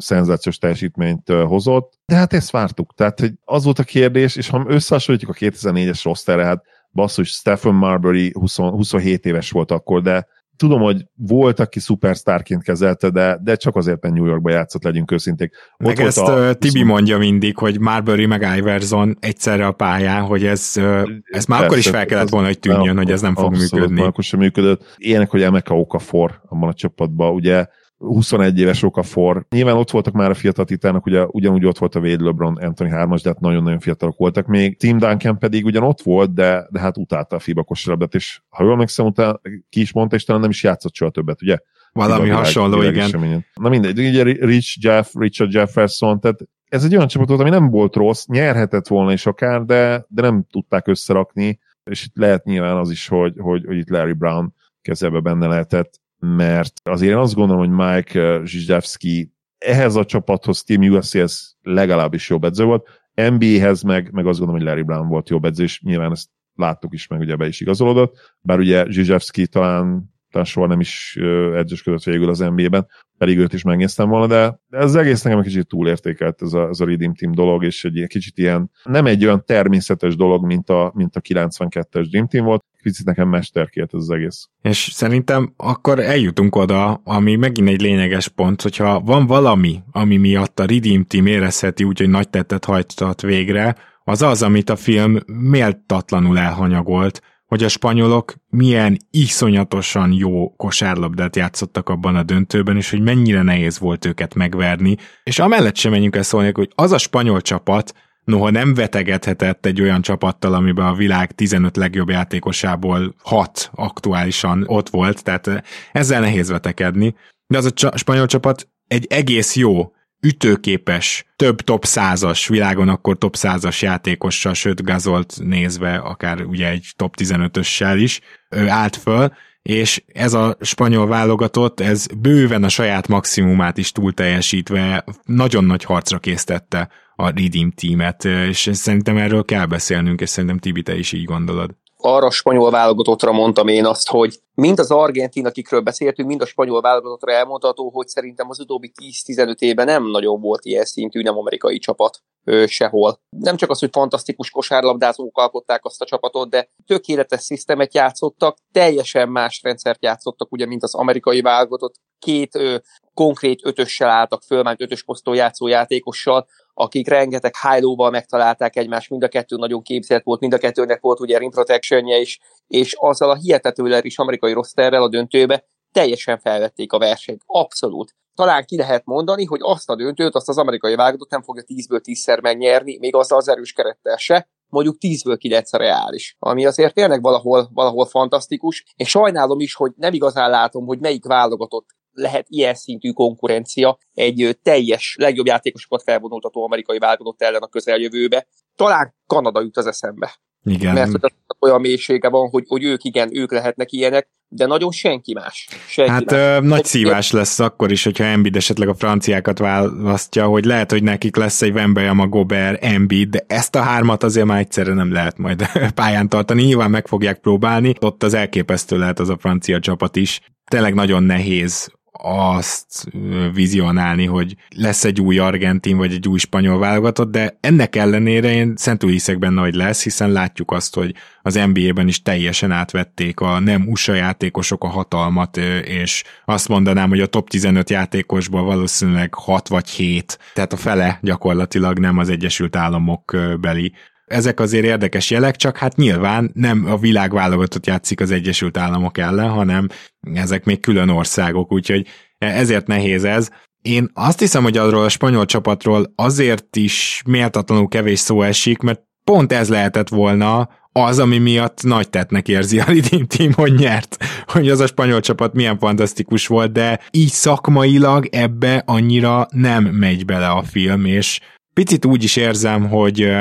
szenzációs teljesítményt hozott, de hát ezt vártuk. Tehát hogy az volt a kérdés, és ha összehasonlítjuk a 2004-es rosterre, hát basszus, Stephen Marbury 20, 27 éves volt akkor, de tudom, hogy volt, aki szupersztárként kezelte, de, de csak azért, mert New Yorkba játszott, legyünk őszinték. Ott meg ezt a, Tibi mondja mindig, hogy Marbury meg Iverson egyszerre a pályán, hogy ez, ez már Persze, akkor is fel kellett volna, hogy tűnjön, hogy ez nem fog működni. Már akkor sem működött. Ilyenek, hogy Emeka Okafor abban a csapatban, ugye 21 éves Okafor. Nyilván ott voltak már a fiatal titánok, ugye ugyanúgy ott volt a Wade LeBron, Anthony 3 de hát nagyon-nagyon fiatalok voltak még. Tim Duncan pedig ugyan ott volt, de, de hát utálta a FIBA kosárlabdát, és ha jól megszem, utána ki is mondta, és talán nem is játszott soha többet, ugye? Valami világ, hasonló, világ igen. Eseményen. Na mindegy, ugye Rich Jeff, Richard Jefferson, tehát ez egy olyan csapat volt, ami nem volt rossz, nyerhetett volna is akár, de, de nem tudták összerakni, és itt lehet nyilván az is, hogy, hogy, hogy itt Larry Brown kezebe benne lehetett mert azért én azt gondolom, hogy Mike eh, Zsizsdevski ehhez a csapathoz, Team USA-hez legalábbis jobb edző volt, NBA-hez meg, meg azt gondolom, hogy Larry Brown volt jobb edző, és nyilván ezt láttuk is, meg ugye be is igazolódott, bár ugye Zsizsevszki talán talán soha nem is edzősködött végül az NBA-ben, pedig őt is megnéztem volna, de ez az egész nekem egy kicsit túlértékelt ez a, ez a Redeem Team dolog, és egy kicsit ilyen, nem egy olyan természetes dolog, mint a, mint a 92-es Dream Team volt, kicsit nekem mesterkért ez az egész. És szerintem akkor eljutunk oda, ami megint egy lényeges pont, hogyha van valami, ami miatt a Redeem Team érezheti úgy, hogy nagy tettet hajtott végre, az az, amit a film méltatlanul elhanyagolt, hogy a spanyolok milyen iszonyatosan jó kosárlabdát játszottak abban a döntőben, és hogy mennyire nehéz volt őket megverni. És amellett sem menjünk el szólni, hogy az a spanyol csapat, noha nem vetegethetett egy olyan csapattal, amiben a világ 15 legjobb játékosából 6 aktuálisan ott volt, tehát ezzel nehéz vetekedni. De az a spanyol csapat egy egész jó ütőképes, több top százas világon akkor top százas játékossal, sőt gazolt nézve, akár ugye egy top 15-össel is ő állt föl, és ez a spanyol válogatott, ez bőven a saját maximumát is túl teljesítve nagyon nagy harcra késztette a Redeem teamet, és szerintem erről kell beszélnünk, és szerintem Tibi, te is így gondolod arra a spanyol válogatottra mondtam én azt, hogy mind az argentin, akikről beszéltünk, mind a spanyol válogatottra elmondható, hogy szerintem az utóbbi 10-15 évben nem nagyon volt ilyen szintű nem amerikai csapat ö, sehol. Nem csak az, hogy fantasztikus kosárlabdázók alkották azt a csapatot, de tökéletes szisztemet játszottak, teljesen más rendszert játszottak, ugye, mint az amerikai válogatott. Két ö, konkrét ötössel álltak föl, már ötös posztól játszó játékossal, akik rengeteg high megtalálták egymást, mind a kettő nagyon képzelt volt, mind a kettőnek volt ugye rim protection is, és azzal a hihetetően is amerikai rosterrel a döntőbe teljesen felvették a versenyt. Abszolút. Talán ki lehet mondani, hogy azt a döntőt, azt az amerikai válogatott nem fogja 10-ből 10-szer megnyerni, még azzal az erős kerettel se, mondjuk 10-ből 9 reális, ami azért tényleg valahol, valahol fantasztikus, és sajnálom is, hogy nem igazán látom, hogy melyik válogatott lehet ilyen szintű konkurencia egy teljes, legjobb játékosokat felvonultató amerikai válogatott ellen a közeljövőbe. Talán Kanada jut az eszembe. Igen. Mert hogy olyan mélysége van, hogy, hogy ők igen, ők lehetnek ilyenek, de nagyon senki más. Senki hát más. Ö, nagy szívás lesz akkor is, hogyha Embiid esetleg a franciákat választja, hogy lehet, hogy nekik lesz egy Wembanyama, Gobert, Embiid, de ezt a hármat azért már egyszerre nem lehet majd [LAUGHS] pályán tartani. Nyilván meg fogják próbálni, ott az elképesztő lehet az a francia csapat is. Tényleg nagyon nehéz azt vizionálni, hogy lesz egy új argentin vagy egy új spanyol válogatott, de ennek ellenére én szentül hiszek benne, hogy lesz, hiszen látjuk azt, hogy az NBA-ben is teljesen átvették a nem USA játékosok a hatalmat, és azt mondanám, hogy a top 15 játékosból valószínűleg 6 vagy 7, tehát a fele gyakorlatilag nem az Egyesült Államok beli ezek azért érdekes jelek, csak hát nyilván nem a világ játszik az Egyesült Államok ellen, hanem ezek még külön országok, úgyhogy ezért nehéz ez. Én azt hiszem, hogy arról a spanyol csapatról azért is méltatlanul kevés szó esik, mert pont ez lehetett volna az, ami miatt nagy tettnek érzi a Redeem Team, hogy nyert, hogy az a spanyol csapat milyen fantasztikus volt, de így szakmailag ebbe annyira nem megy bele a film, és picit úgy is érzem, hogy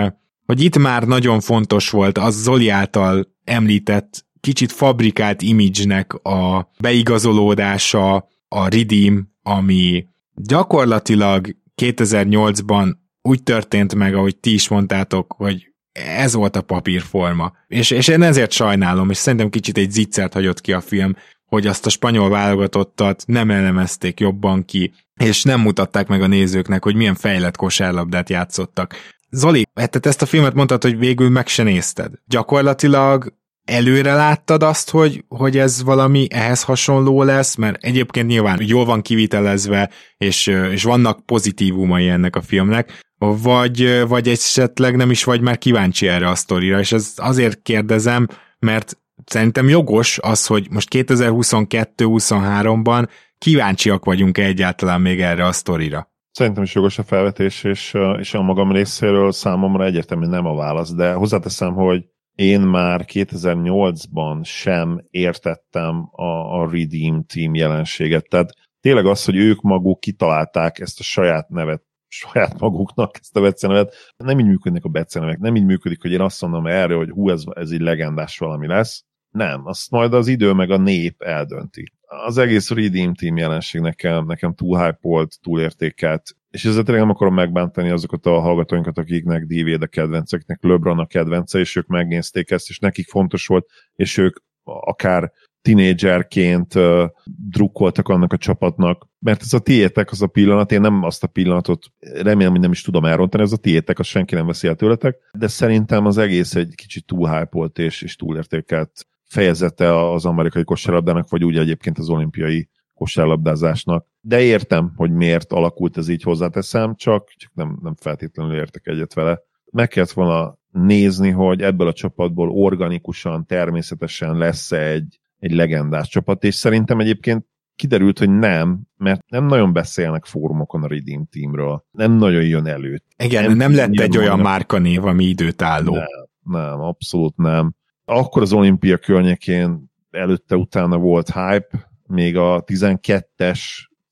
hogy itt már nagyon fontos volt az Zoli által említett kicsit fabrikált imidzsnek a beigazolódása, a Redeem, ami gyakorlatilag 2008-ban úgy történt meg, ahogy ti is mondtátok, hogy ez volt a papírforma. És, és én ezért sajnálom, és szerintem kicsit egy zicsert hagyott ki a film, hogy azt a spanyol válogatottat nem elemezték jobban ki, és nem mutatták meg a nézőknek, hogy milyen fejlett kosárlabdát játszottak. Zoli, hát ezt a filmet mondtad, hogy végül meg se nézted. Gyakorlatilag előre láttad azt, hogy, hogy ez valami ehhez hasonló lesz, mert egyébként nyilván jól van kivitelezve, és, és vannak pozitívumai ennek a filmnek, vagy, vagy esetleg nem is vagy már kíváncsi erre a sztorira, és ez azért kérdezem, mert szerintem jogos az, hogy most 2022-23-ban kíváncsiak vagyunk egyáltalán még erre a sztorira. Szerintem is jogos a felvetés, és, és a magam részéről számomra egyértelműen nem a válasz, de hozzáteszem, hogy én már 2008-ban sem értettem a, a Redeem Team jelenséget. Tehát tényleg az, hogy ők maguk kitalálták ezt a saját nevet, saját maguknak ezt a becenevet, nem így működnek a becenevek, nem így működik, hogy én azt mondom erre, hogy hú, ez, ez egy legendás valami lesz. Nem, azt majd az idő meg a nép eldönti az egész Redeem Team jelenség nekem, nekem túl hype volt, túl értékelt. és ezzel tényleg nem akarom megbántani azokat a hallgatóinkat, akiknek DVD a kedvence, akiknek LeBron a kedvence, és ők megnézték ezt, és nekik fontos volt, és ők akár tinédzserként uh, drukkoltak annak a csapatnak, mert ez a tiétek az a pillanat, én nem azt a pillanatot remélem, hogy nem is tudom elrontani, ez a tiétek, azt senki nem veszi el tőletek, de szerintem az egész egy kicsit túl hype és, és túlértékelt fejezete az amerikai kosárlabdának, vagy úgy egyébként az olimpiai kosárlabdázásnak. De értem, hogy miért alakult ez így hozzáteszem, csak, csak nem, nem feltétlenül értek egyet vele. Meg kellett volna nézni, hogy ebből a csapatból organikusan, természetesen lesz egy, egy legendás csapat, és szerintem egyébként kiderült, hogy nem, mert nem nagyon beszélnek fórumokon a Redeem Teamről. Nem nagyon jön elő. Igen, nem, nem lett egy olyan márkanév, ami időtálló. Nem, nem, abszolút nem. Akkor az olimpia környékén előtte-utána volt hype, még a 12-es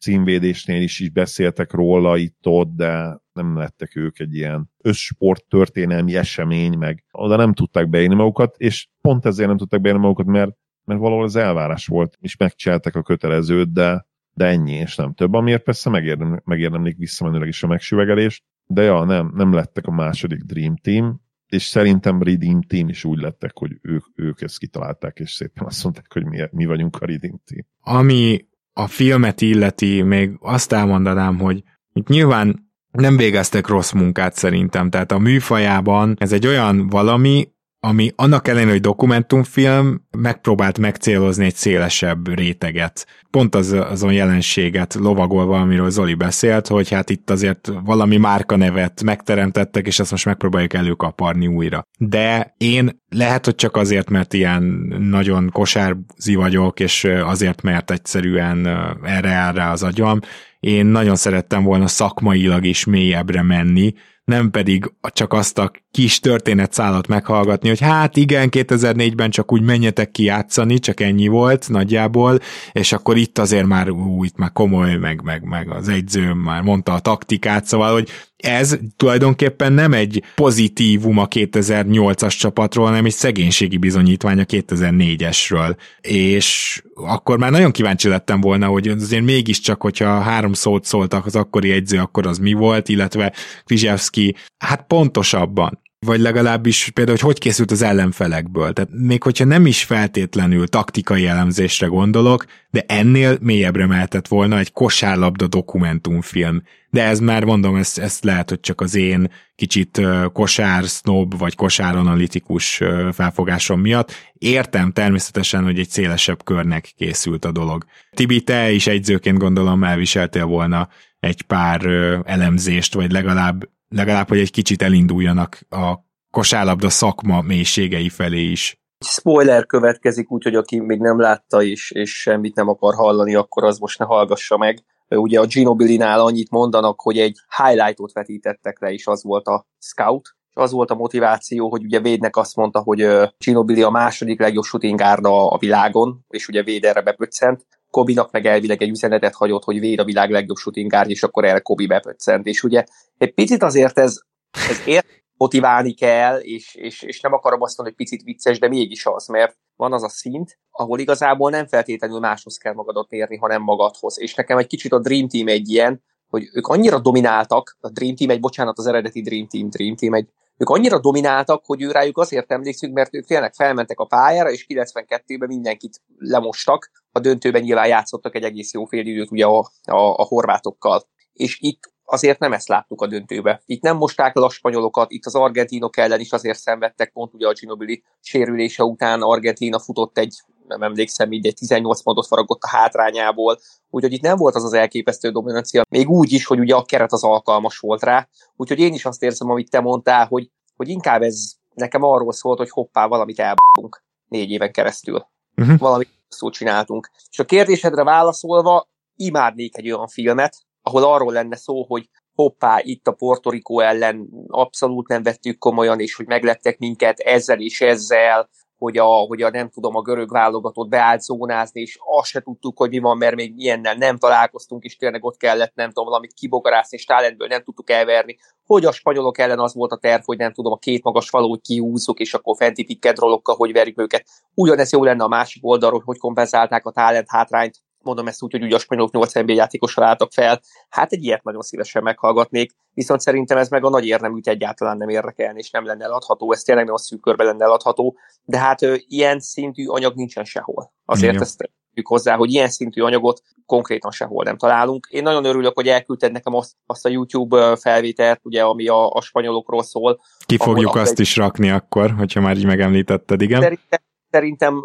címvédésnél is, is beszéltek róla itt-ott, de nem lettek ők egy ilyen összsport történelmi esemény, meg oda nem tudták beírni magukat, és pont ezért nem tudták beírni magukat, mert, mert valahol az elvárás volt, és megcsináltak a kötelezőt, de, de ennyi, és nem több, amiért persze megérdem, megérdemlik visszamenőleg is a megsüvegelést, de ja, nem, nem lettek a második Dream Team, és szerintem Redeem Team is úgy lettek, hogy ők, ők ezt kitalálták, és szépen azt mondták, hogy mi, mi vagyunk a Redeem Team. Ami a filmet illeti, még azt elmondanám, hogy itt nyilván nem végeztek rossz munkát szerintem, tehát a műfajában ez egy olyan valami, ami annak ellenére, hogy dokumentumfilm, megpróbált megcélozni egy szélesebb réteget. Pont az, azon jelenséget lovagolva, amiről Zoli beszélt, hogy hát itt azért valami márkanevet megteremtettek, és ezt most megpróbáljuk előkaparni újra. De én lehet, hogy csak azért, mert ilyen nagyon kosárzi vagyok, és azért, mert egyszerűen erre áll rá az agyam, én nagyon szerettem volna szakmailag is mélyebbre menni, nem pedig csak azt a kis történetszálat meghallgatni, hogy hát igen, 2004-ben csak úgy menjetek ki játszani, csak ennyi volt nagyjából, és akkor itt azért már, ú, itt már komoly, meg, meg, meg az egyző már mondta a taktikát, szóval, hogy ez tulajdonképpen nem egy pozitívum a 2008-as csapatról, hanem egy szegénységi bizonyítvány a 2004-esről. És akkor már nagyon kíváncsi lettem volna, hogy azért mégiscsak, hogyha három szót szóltak az akkori egyző, akkor az mi volt, illetve Krizsevski, hát pontosabban vagy legalábbis például, hogy hogy készült az ellenfelekből. Tehát még hogyha nem is feltétlenül taktikai elemzésre gondolok, de ennél mélyebbre mehetett volna egy kosárlabda dokumentumfilm. De ez már mondom, ez, ez lehet, hogy csak az én kicsit kosár snob vagy kosár analitikus felfogásom miatt. Értem természetesen, hogy egy szélesebb körnek készült a dolog. Tibi, te is egyzőként gondolom elviseltél volna egy pár elemzést, vagy legalább legalább, hogy egy kicsit elinduljanak a kosárlabda szakma mélységei felé is. Spoiler következik, úgyhogy aki még nem látta is, és semmit nem akar hallani, akkor az most ne hallgassa meg. Ugye a Ginobili-nál annyit mondanak, hogy egy highlightot vetítettek le, és az volt a scout, és az volt a motiváció, hogy ugye Védnek azt mondta, hogy Ginobili a második legjobb shooting a világon, és ugye Véd erre bepöccent, Kobinak meg elvileg egy üzenetet hagyott, hogy véd a világ legjobb shooting guard, és akkor erre Kobi bepöccent. És ugye egy picit azért ez, ez ért motiválni kell, és, és, és nem akarom azt mondani, hogy picit vicces, de mégis az, mert van az a szint, ahol igazából nem feltétlenül máshoz kell magadat érni, hanem magadhoz. És nekem egy kicsit a Dream Team egy ilyen, hogy ők annyira domináltak, a Dream Team egy, bocsánat, az eredeti Dream Team, Dream Team egy, ők annyira domináltak, hogy ő rájuk azért emlékszünk, mert ők tényleg felmentek a pályára, és 92-ben mindenkit lemostak. A döntőben nyilván játszottak egy egész jó fél időt ugye a, a, a horvátokkal. És itt azért nem ezt láttuk a döntőbe. Itt nem mosták le a spanyolokat, itt az argentinok ellen is azért szenvedtek, pont ugye a Ginobili sérülése után Argentina futott egy, nem emlékszem, így egy 18 pontot faragott a hátrányából, úgyhogy itt nem volt az az elképesztő dominancia, még úgy is, hogy ugye a keret az alkalmas volt rá, úgyhogy én is azt érzem, amit te mondtál, hogy, hogy inkább ez nekem arról szólt, hogy hoppá, valamit elbukunk négy éven keresztül. Uh-huh. Valamit szót csináltunk. És a kérdésedre válaszolva, imádnék egy olyan filmet, ahol arról lenne szó, hogy hoppá, itt a Puerto Rico ellen abszolút nem vettük komolyan, és hogy meglettek minket ezzel és ezzel, hogy a, hogy a nem tudom, a görög válogatott beállt zónázni, és azt se tudtuk, hogy mi van, mert még ilyennel nem találkoztunk, és tényleg ott kellett, nem tudom, valamit kibogarászni, és talentből nem tudtuk elverni. Hogy a spanyolok ellen az volt a terv, hogy nem tudom, a két magas falót kiúzzuk, és akkor fenti pikkedrolokkal, hogy verjük őket. Ugyanez jó lenne a másik oldalról, hogy kompenzálták a talent hátrányt, mondom ezt úgy, hogy ugye a spanyolok 8 NBA játékosra álltak fel, hát egy ilyet nagyon szívesen meghallgatnék, viszont szerintem ez meg a nagy érneműt egyáltalán nem érdekelni, és nem lenne eladható, ez tényleg a szűk körbe lenne eladható, de hát ö, ilyen szintű anyag nincsen sehol. Azért Igen. ezt hozzá, hogy ilyen szintű anyagot konkrétan sehol nem találunk. Én nagyon örülök, hogy elküldted nekem azt, azt a YouTube felvételt, ugye, ami a, a spanyolokról szól. Ki fogjuk azt egy... is rakni akkor, hogyha már így megemlítetted, igen? Szerintem, szerintem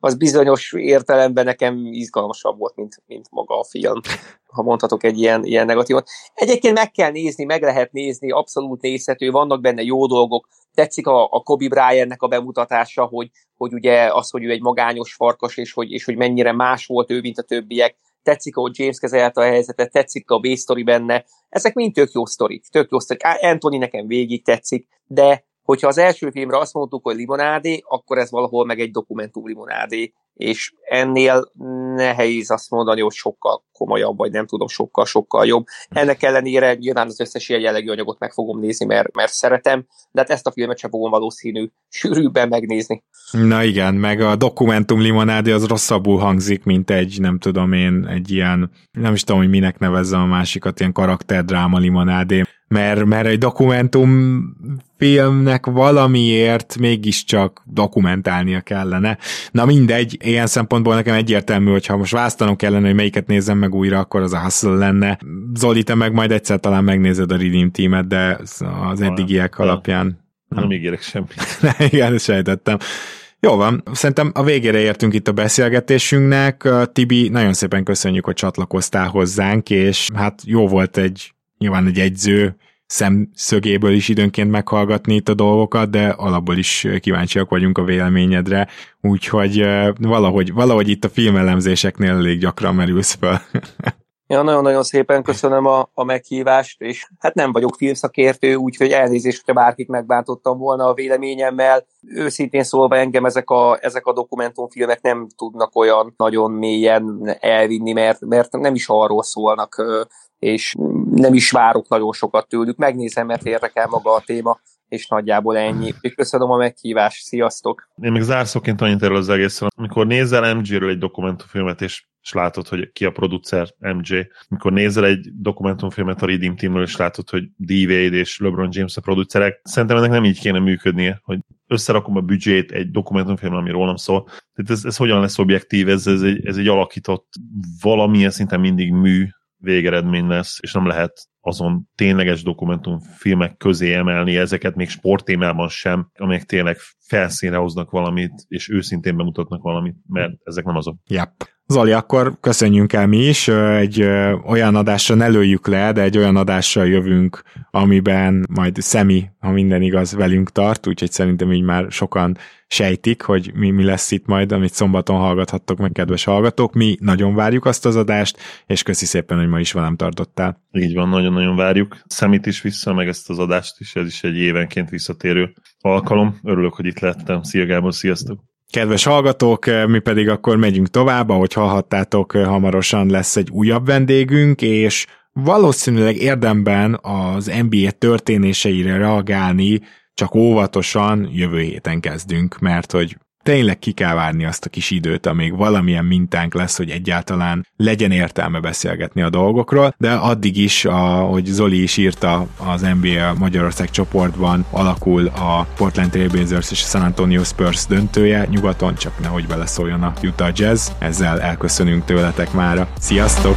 az bizonyos értelemben nekem izgalmasabb volt, mint, mint maga a film, ha mondhatok egy ilyen, ilyen negatívot. Egyébként meg kell nézni, meg lehet nézni, abszolút nézhető, vannak benne jó dolgok, tetszik a, a Kobe Bryantnek a bemutatása, hogy, hogy ugye az, hogy ő egy magányos farkas, és hogy, és hogy mennyire más volt ő, mint a többiek, tetszik, ahogy James kezelte a helyzetet, tetszik a B-sztori benne, ezek mind tök jó sztorik, tök jó sztorik. Anthony nekem végig tetszik, de hogyha az első filmre azt mondtuk, hogy limonádé, akkor ez valahol meg egy dokumentum limonádé, és ennél nehéz azt mondani, hogy sokkal komolyabb, vagy nem tudom, sokkal-sokkal jobb. Ennek ellenére nyilván az összes ilyen jellegű anyagot meg fogom nézni, mert, mert szeretem, de hát ezt a filmet sem fogom valószínű sűrűbben megnézni. Na igen, meg a dokumentum limonádé az rosszabbul hangzik, mint egy, nem tudom én, egy ilyen, nem is tudom, hogy minek nevezzem a másikat, ilyen karakterdráma limonádé mert, mert egy dokumentum filmnek valamiért mégiscsak dokumentálnia kellene. Na mindegy, ilyen szempontból nekem egyértelmű, hogy ha most választanom kellene, hogy melyiket nézem meg újra, akkor az a Hustle lenne. Zoli, te meg majd egyszer talán megnézed a Redeem Teamet, de az eddigiek alapján... Nem, nem ígérek semmit. [LAUGHS] Igen, sejtettem. Jó van, szerintem a végére értünk itt a beszélgetésünknek. Tibi, nagyon szépen köszönjük, hogy csatlakoztál hozzánk, és hát jó volt egy nyilván egy egyző szemszögéből is időnként meghallgatni itt a dolgokat, de alapból is kíváncsiak vagyunk a véleményedre, úgyhogy valahogy, valahogy itt a filmelemzéseknél elég gyakran merülsz fel. [LAUGHS] Ja, nagyon-nagyon szépen köszönöm a, a meghívást, és hát nem vagyok filmszakértő, úgyhogy elnézést, hogyha bárkit megbántottam volna a véleményemmel. Őszintén szólva engem ezek a, ezek a dokumentumfilmek nem tudnak olyan nagyon mélyen elvinni, mert, mert nem is arról szólnak és nem is várok nagyon sokat tőlük. Megnézem, mert érdekel maga a téma, és nagyjából ennyi. Köszönöm a meghívást, sziasztok! Én még zárszóként annyit erről az egészről. Amikor nézel MG-ről egy dokumentumfilmet, és és látod, hogy ki a producer, MJ. Mikor nézel egy dokumentumfilmet a Redeem Teamről, és látod, hogy D. És LeBron James a producerek, szerintem ennek nem így kéne működnie, hogy összerakom a büdzsét egy dokumentumfilm, ami rólam szól. Tehát ez, ez hogyan lesz objektív, ez, ez, egy, ez egy alakított, valamilyen szinten mindig mű, végeredmény lesz, és nem lehet azon tényleges dokumentumfilmek közé emelni ezeket, még sporttémában sem, amelyek tényleg felszínre hoznak valamit, és őszintén bemutatnak valamit, mert ezek nem azok. Yep. Zoli, akkor köszönjünk el mi is, egy olyan adásra ne lőjük le, de egy olyan adással jövünk, amiben majd Szemi, ha minden igaz, velünk tart, úgyhogy szerintem így már sokan sejtik, hogy mi, mi lesz itt majd, amit szombaton hallgathattok meg, kedves hallgatók. Mi nagyon várjuk azt az adást, és köszi szépen, hogy ma is velem tartottál. Így van, nagyon-nagyon várjuk. Szemit is vissza, meg ezt az adást is, ez is egy évenként visszatérő alkalom. Örülök, hogy itt lettem. Szia Gábor, sziasztok! Kedves hallgatók, mi pedig akkor megyünk tovább, ahogy hallhattátok, hamarosan lesz egy újabb vendégünk, és valószínűleg érdemben az NBA történéseire reagálni csak óvatosan jövő héten kezdünk, mert hogy tényleg ki kell várni azt a kis időt, amíg valamilyen mintánk lesz, hogy egyáltalán legyen értelme beszélgetni a dolgokról, de addig is, ahogy Zoli is írta, az NBA Magyarország csoportban alakul a Portland Trailblazers és a San Antonio Spurs döntője, nyugaton csak nehogy beleszóljon a Utah Jazz. Ezzel elköszönünk tőletek mára. Sziasztok!